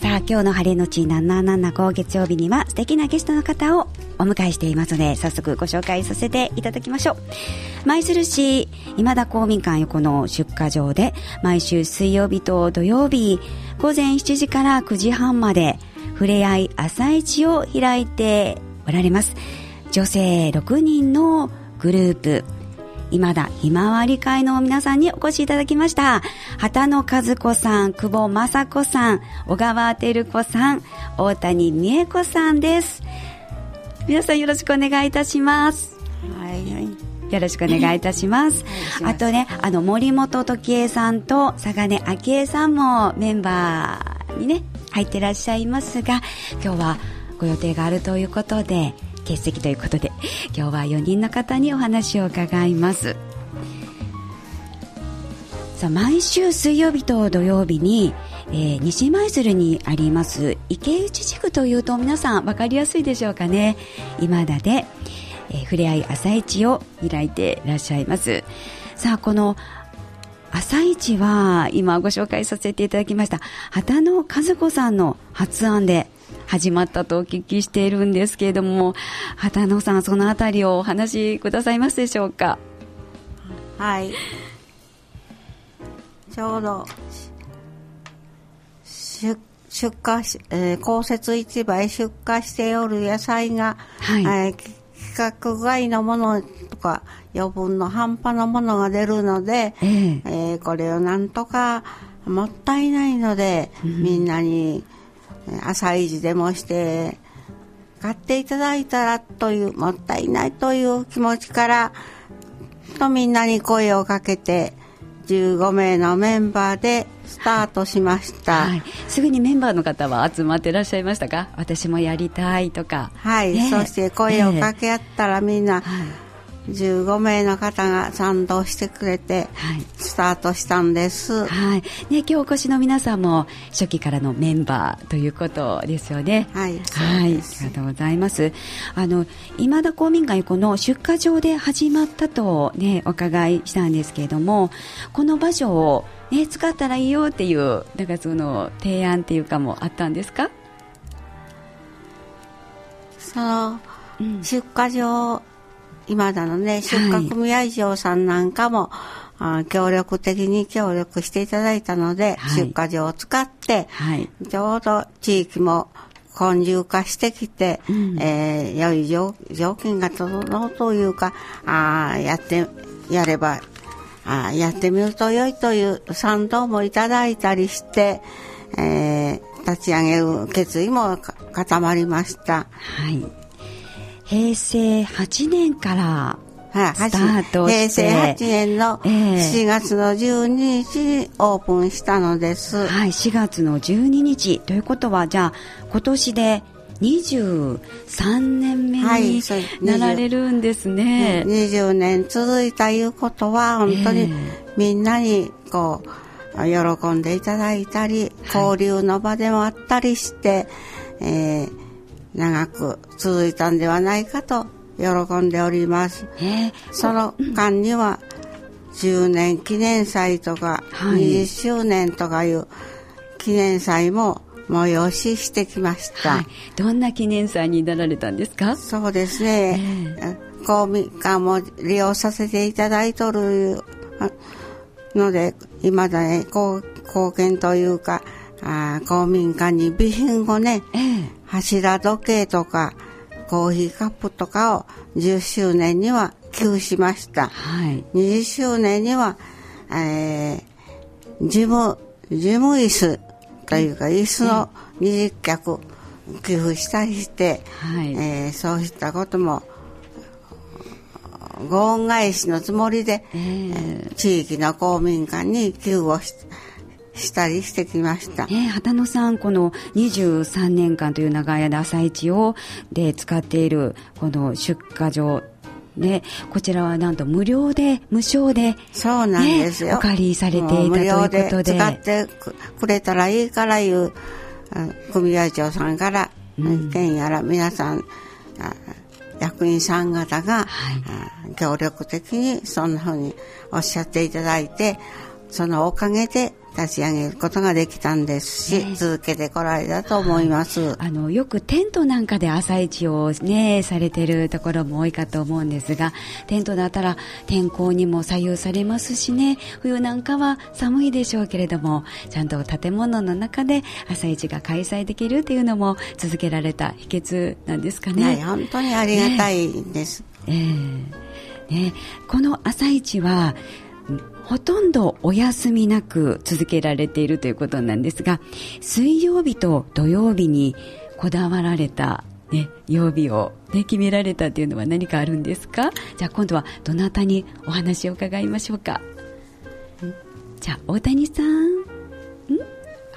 さあ、今日の晴れのち775月曜日には素敵なゲストの方をお迎えしていますので、早速ご紹介させていただきましょう。舞鶴市今田公民館横の出荷場で、毎週水曜日と土曜日、午前7時から9時半まで、ふれあい朝市を開いておられます。女性6人のグループ、今田ひまわり会の皆さんにお越しいただきました。畑野和子さん、久保雅子さん、小川照子さん、大谷美恵子さんです。皆さんよろしくお願いいたします。はい、はいよろしくお願いいたします。あとね、あの、森本時恵さんと佐賀根昭恵さんもメンバーにね、入ってらっしゃいますが、今日はご予定があるということで、欠席ということで今日は4人の方にお話を伺います。さあ毎週水曜日と土曜日に、えー、西舞鶴にあります池内地区というと皆さん分かりやすいでしょうかね。今田で、えー、ふれあい朝市を開いていらっしゃいます。さあこの朝市は今ご紹介させていただきました畑野和子さんの発案で始まったとお聞きしているんですけれども畑野さんそのあたりをお話しくださいますでしょうか？はい。ちょうど出出荷し、えー、公設市場へ出荷しておる野菜が、はい、えー、規格外のものとか余分の半端なものが出るので、えー、えー、これをなんとかもったいないので、うん、みんなに朝市でもして買っていただいたらというもったいないという気持ちからとみんなに声をかけて15名のメンバーでスタートしました、はい、すぐにメンバーの方は集まっていらっしゃいましたか私もやりたいとか。はい、ね、そして声をかけ合ったらみんな、はい15名の方が賛同してくれて、スタートしたんです。はい。ね、今日お越しの皆さんも初期からのメンバーということですよね。はい。はい。ありがとうございます。あの、今田公民館この出荷場で始まったとね、お伺いしたんですけれども、この場所をね、使ったらいいよっていう、なんかその提案っていうかもあったんですか？その、うん、出荷場今だのね、出荷組合長さんなんかも、はい、協力的に協力していただいたので、はい、出荷場を使って、はい、ちょうど地域も混重化してきて、うん、えー、良い条件が整うというか、あやって、やれば、あやってみると良いという賛同もいただいたりして、えー、立ち上げる決意も固まりました。はい。平成8年からスタートして、平成8年の4月の12日にオープンしたのです。はい、4月の12日。ということは、じゃあ、今年で23年目になられるんですね。はい、20年続いたいうことは、本当にみんなにこう、喜んでいただいたり、交流の場でもあったりして、えー長く続いたんではないかと喜んでおります。その間には10年記念祭とか20周年とかいう記念祭も催ししてきました、はい、どんな記念祭になられたんですか？そうですね、えー、公民館も利用させていただいとるので今だね貢献というかあ公民館に備品をね、えー、柱時計とかコーヒーカップとかを10周年には寄付しました。はい、20周年には、えー、事務、事務椅子というか、椅子の20脚寄付したりして、はい、えー、そうしたこともご恩返しのつもりで、えー、地域の公民館に寄付をししたりしてきました。えー、畑野さん、この23年間という長い間朝市をで使っているこの出荷場で、こちらはなんと無料で、無償で、そうなんですよ。お借りされていたということで。使ってくれたらいいからいう、組合長さんから、意見やら皆さん、役員さん方が、はい、協力的にそんなふうにおっしゃっていただいて、そのおかげで立ち上げることができたんですし、ね、続けてこられたと思います。あの、よくテントなんかで朝市をね、されてるところも多いかと思うんですが、テントだったら天候にも左右されますしね、冬なんかは寒いでしょうけれども、ちゃんと建物の中で朝市が開催できるっていうのも続けられた秘訣なんですかね。はい、本当にありがたいです。ね、えー、ね、この朝市は、ほとんどお休みなく続けられているということなんですが水曜日と土曜日にこだわられた、ね、曜日を、ね、決められたというのは何かあるんですか？じゃあ今度はどなたにお話を伺いましょうか？じゃあ大谷さん。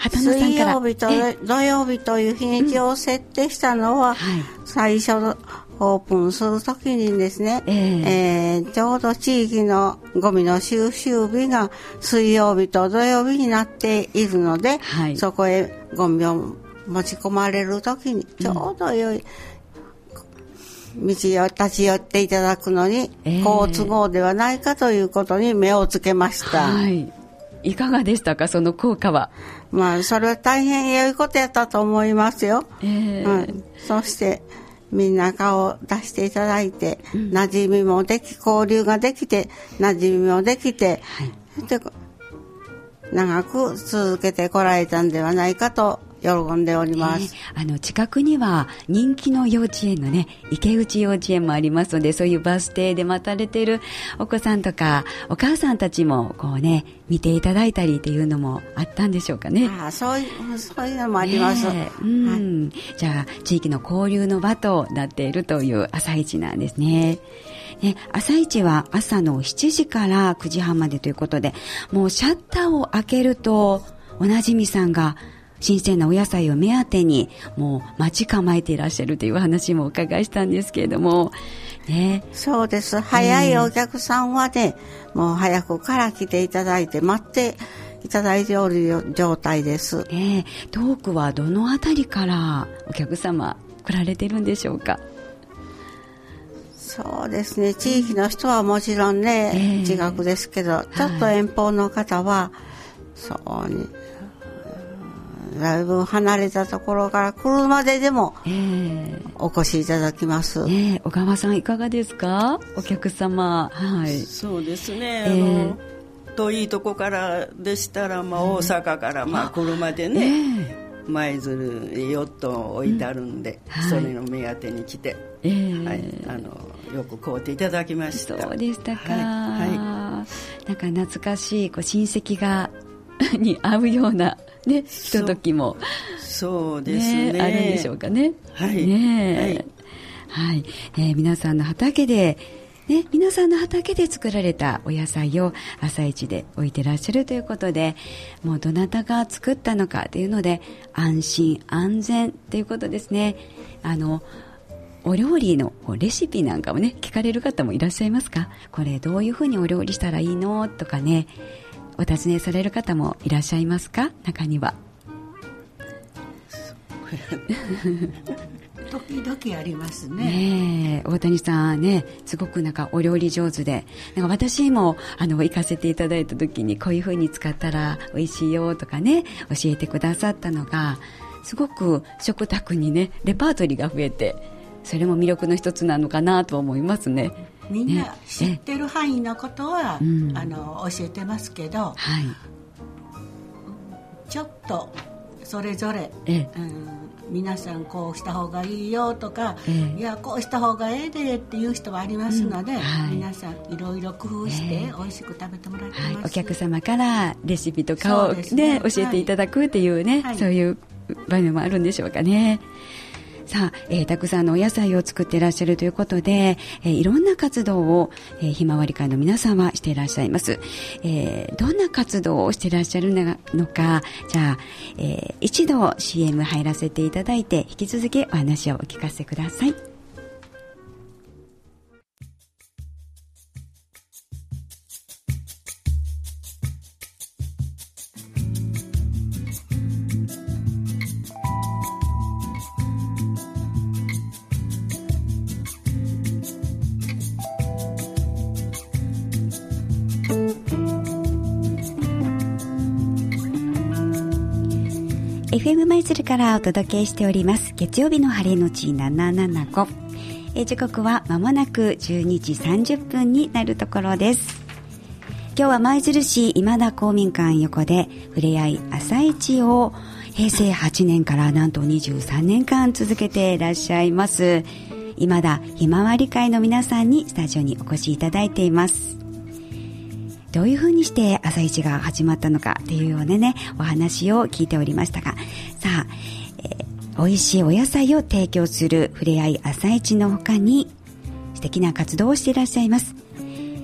水曜日と土曜日という日にちを設定したのは、最初オープンするときにですね、えー、えー、ちょうど地域のゴミの収集日が水曜日と土曜日になっているので、はい、そこへゴミを持ち込まれるときにちょうど良い、道を立ち寄っていただくのに、好都合ではないかということに目をつけました。はい。いかがでしたか、その効果は？まあ、それは大変良いことやったと思いますよ。えー、うん、そして、みんな顔を出していただいて、うん、馴染みもでき、交流ができて、馴染みもできて、はい、で長く続けてこられたんではないかと喜んでおります、えー、あの近くには人気の幼稚園のね池内幼稚園もありますのでそういうバス停で待たれているお子さんとかお母さんたちもこうね見ていただいたりっていうのもあったんでしょうかね。あそういうそういうのもあります、ね、うん、はい、じゃあ地域の交流の場となっているという朝市なんですね。ね、朝市は朝の7時から9時半までということで、もうシャッターを開けると、おなじみさんが新鮮なお野菜を目当てにもう待ち構えていらっしゃるという話もお伺いしたんですけれども、ね、そうです。早いお客さんはね、うん、もう早くから来ていただいて待っていただいておる状態です、ね、遠くはどの辺りからお客様来られてるんでしょうか？そうですね。地域の人はもちろんね、えー、自学ですけどちょっと遠方の方は、はい、そうにだいぶ離れたところから車ででもお越しいただきます、えー、小川さんいかがですか？お客様。はい。そうですね、えー、あの遠いとこからでしたら、まあ、大阪からまあ車でね、舞鶴ヨットを置いてあるんで、うん。はい、それの目当てに来て、えー、はい、あのよく買うていただきました。そうでしたか、はい、はい、なんか懐かしいこう親戚が に会うようなね、ひとときも。そうですね、ね、あるんでしょうかね。はい、ね。はい、はい、えー、皆さんの畑でね、皆さんの畑で作られたお野菜を朝市で置いてらっしゃるということでもうどなたが作ったのかというので安心安全ということですね。あのお料理のレシピなんかもね聞かれる方もいらっしゃいますか？これどういうふうにお料理したらいいの？とかねお尋ねされる方もいらっしゃいますか？中には。時々ありますね。ね大谷さんねすごくなんかお料理上手で。なんか私もあの行かせていただいた時にこういうふうに使ったら美味しいよとかね教えてくださったのがすごく食卓にねレパートリーが増えてそれも魅力の一つなのかなと思いますね。みんな知ってる範囲のことは、ね、あの教えてますけど、はい、ちょっとそれぞれ、うん、皆さんこうした方がいいよとか、いやこうした方がええでっていう人はありますので、うん。はい、皆さんいろいろ工夫して美味しく食べてもらってます、はい、お客様からレシピとかをね、ね。教えていただくっていうね、そういう場面もあるんでしょうかね。さあ、えー、たくさんのお野菜を作っていらっしゃるということで、えー、いろんな活動を、えー、ひまわり会の皆さんはしていらっしゃいます。えー、どんな活動をしていらっしゃるのか、じゃあ、えー、一度 CM 入らせていただいて、引き続きお話をお聞かせください。FM 舞鶴からお届けしております。月曜日の晴れのち775え時刻は間もなく12時30分になるところです。今日は舞鶴市今田公民館横でふれあい朝市を平成8年からなんと23年間続けていらっしゃいます今田ひまわり会の皆さんにスタジオにお越しいただいています。どういうふうにして朝市が始まったのかというようなねお話を聞いておりましたが。さあ、えー、美味しいお野菜を提供するふれあい朝市の他に素敵な活動をしていらっしゃいます。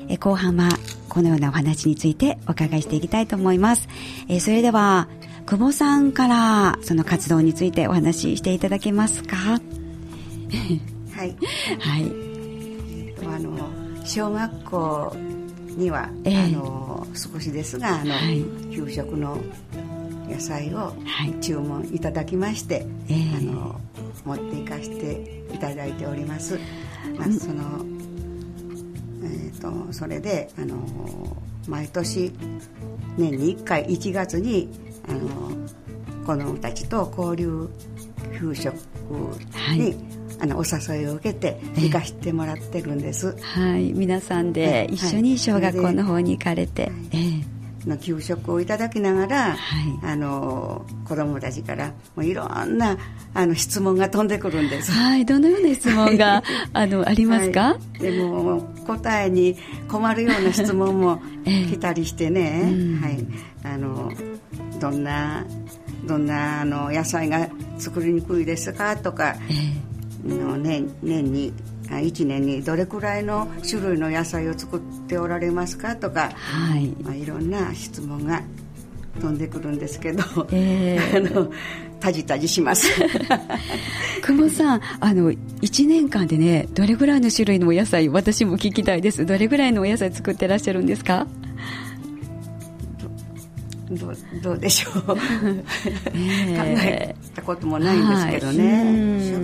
え後半はこのようなお話についてお伺いしていきたいと思います。えそれでは久保さんからその活動についてお話ししていただけますか？はい。はい。あの小学校には、えー、あの少しですがあの、はい、給食の野菜を注文いただきまして、はい、あの持っていかせていただいております。まあ、その、えーと、とそれであの毎年年に1回1月にあの子どもたちと交流給食に、はい、あのお誘いを受けて行かしてもらってるんです、はい。皆さんで一緒に小学校の方に行かれて、はい。えーの給食をいただきながら、はい、あの子供たちからもういろんなあの質問が飛んでくるんです。はい、どのような質問があのありますか？はい、でも答えに困るような質問も 来たりしてね、えー、はい、あのどんなどんなあの野菜が作りにくいですか？とか、えー、の年年に1年にどれくらいの種類の野菜を作っておられますかとか、はい。まあ、いろんな質問が飛んでくるんですけど、えー、あのタジタジします。久保さんあの1年間でねどれぐらいの種類のお野菜私も聞きたいです。どれぐらいのお野菜作ってらっしゃるんですか？どうどうでしょう、えー、考えたこともないんですけどね、ね、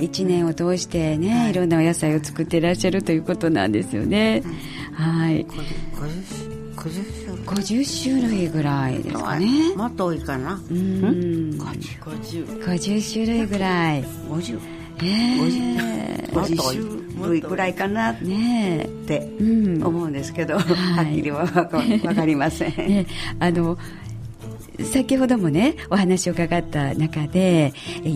1年を通してね、はい、いろんなお野菜を作っていらっしゃるということなんですよね。はい。50, 50種類ぐらいですかね。もっと多いかな。うん。50, 50種類ぐらい。50。ええー、50種類ぐらいかなって思うんですけど、はっきりは分かりません。ね、あの先ほどもねお話を伺った中で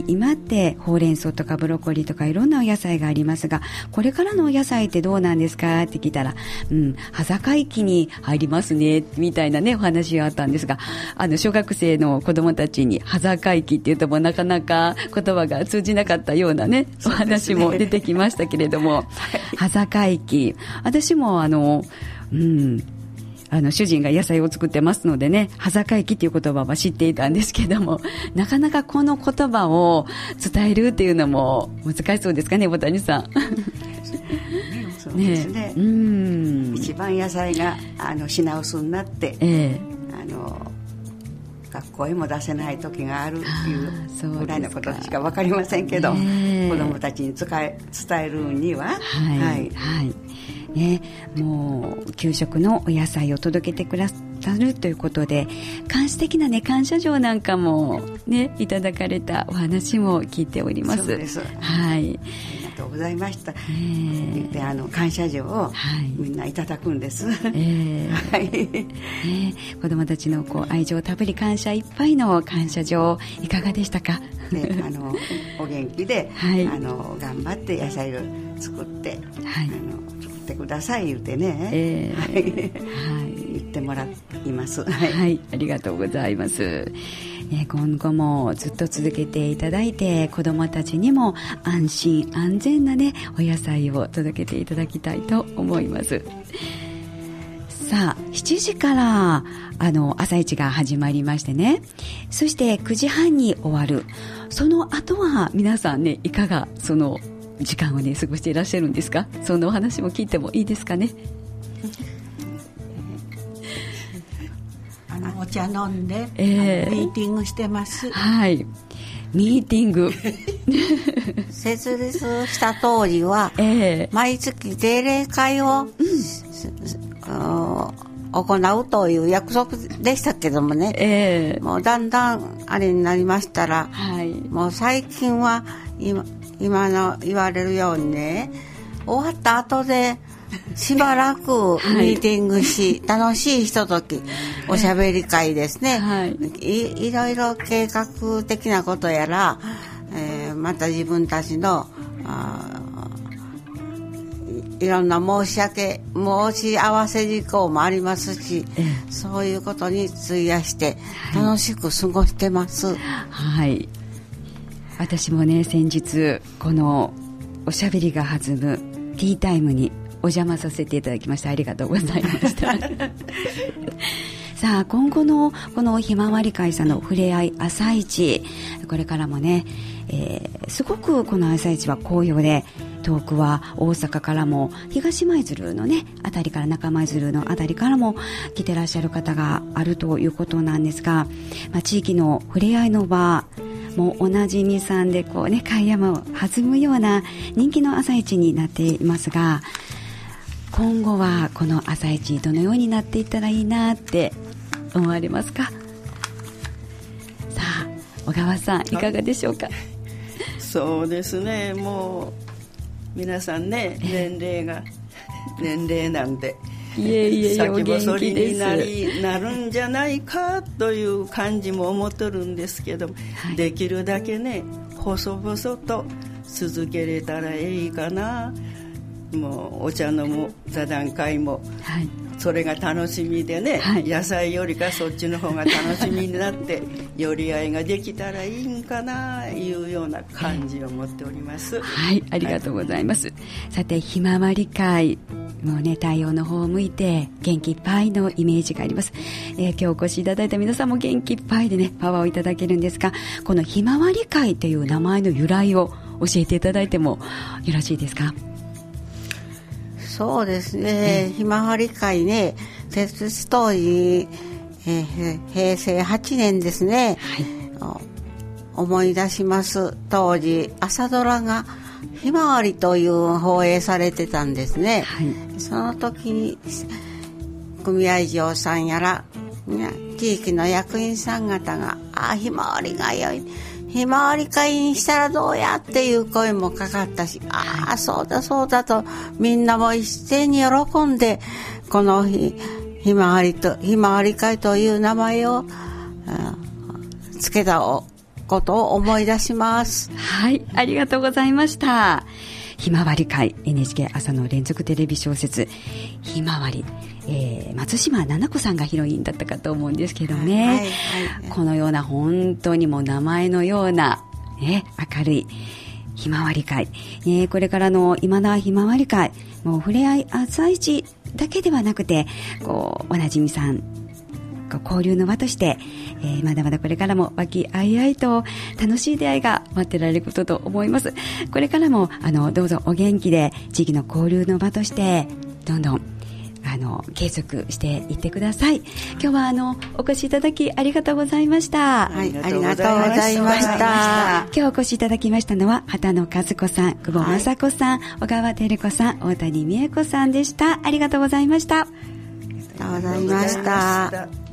今ってほうれん草とかブロッコリーとかいろんなお野菜がありますがこれからのお野菜ってどうなんですかって聞いたらうん端境期に入りますねみたいなねお話があったんですがあの小学生の子供たちに端境期っていうともなかなか言葉が通じなかったようなねお話も出てきましたけれども、端境期私もあのうんあの主人が野菜を作ってますのでね端境期っていう言葉は知っていたんですけども なかなかこの言葉を伝えるっていうのも難しそうですかね大谷さん。そうですね、ね、うん。一番野菜があの品薄になって、えー、あの学校へも出せない時があるっていうぐらいのことしか分かりませんけど、ね、子どもたちに伝え伝えるには、はい、はい、はいね、もう給食のお野菜を届けてくださるということで監視的な、ね、感謝状なんかも、ね、いただかれたお話も聞いております。はい、ありがとうございました。え。ー、であの感謝状をみんないただくんです。はいえ。はい、え。ー、子どもたちのこう愛情たっぷり感謝いっぱいの感謝状いかがでしたか？ね、あのお元気で、はい、あの頑張って野菜を作って、はい、あのってください言うてね、えー、はい、言ってもらいます、はい、はい、ありがとうございます、ね、今後もずっと続けていただいて子どもたちにも安心安全なねお野菜を届けていただきたいと思います。さあ7時からあの朝市が始まりましてね。そして9時半に終わる。その後は皆さんねいかがその時間をね過ごしていらっしゃるんですか？そのお話も聞いてもいいですかね？あのお茶飲んで、えー、ミーティングしてます。はい。ミーティング。設立した当時は、えー、毎月定例会を、うん、行うという約束でしたけどもね、えー、もうだんだんあれになりましたら、はい、もう最近は今今の言われるようにね終わった後でしばらく ミーティングし、はい、楽しいひとときおしゃべり会ですね、はい、いいろいろ計画的なことやら、えー、また自分たちのあいろんな申し訳申し合わせ事項もありますし、そういうことに費やして楽しく過ごしてます。はい、私もね先日このおしゃべりが弾むティータイムにお邪魔させていただきましてありがとうございました。さあ今後のこのひまわり会さんのふれあい朝市これからもね、えー、すごくこの朝市は紅葉で遠くは大阪からも東舞鶴のね辺りから中舞鶴の辺りからも来てらっしゃる方があるということなんですが、まあ、地域の触れ合いの場もう同じさんでこうね会山を弾むような人気の朝市になっていますが今後はこの朝市どのようになっていったらいいなって思われますか？さあ小川さんい。かがでしょうか？そうですね。もう皆さんね年齢が 年齢なんでいえいえ 先細りになりなるんじゃないかという感じも思っとるんですけど、はい、できるだけね細々と続けれたらいいかな。もうお茶飲む座談会も、はい、それが楽しみでね、はい、野菜よりかそっちの方が楽しみになって寄り合いができたらいいんかないうような感じを持っております。はいありがとうございます、はい、さてひまわり会もうね太陽の方を向いて元気いっぱいのイメージがあります、えー、今日お越しいただいた皆さんも元気いっぱいでねパワーをいただけるんですがこのひまわり会という名前の由来を教えていただいてもよろしいですか？そうですね、ひまわり会ね、鉄ストーリー、えー、平成8年ですね、はい、思い出します。当時、朝ドラがひまわりという放映されてたんですね。はい、その時に、組合長さんやら、地域の役員さん方が、ああ、ひまわりが良い。ひまわり会にしたらどうやっていう声もかかったし、ああ、そうだそうだと、みんなも一斉に喜んで、この日、ひまわりと、ひまわり会という名前を、つけたことを思い出します。はい、ありがとうございました。ひまわり会 NHK 朝の連続テレビ小説。ひまわり、えー、松島菜々子さんがヒロインだったかと思うんですけどね、はいはいはい、このような本当にもう名前のような、ね、明るいひまわり会、えー、これからの今田ひまわり会もう触れ合い朝市だけではなくてこうおなじみさん交流の場として、えー、まだまだこれからも和気あいあいと楽しい出会いが待ってられることと思います。これからもあのどうぞお元気で地域の交流の場としてどんどんあの継続していってください。今日はあのお越しいただきありがとうございました。はいありがとうございました。今日お越しいただきましたのは畑野和子さん久保雅子さん、はい、小川照子さん大谷美恵子さんでした。ありがとうございました。ありがとうございました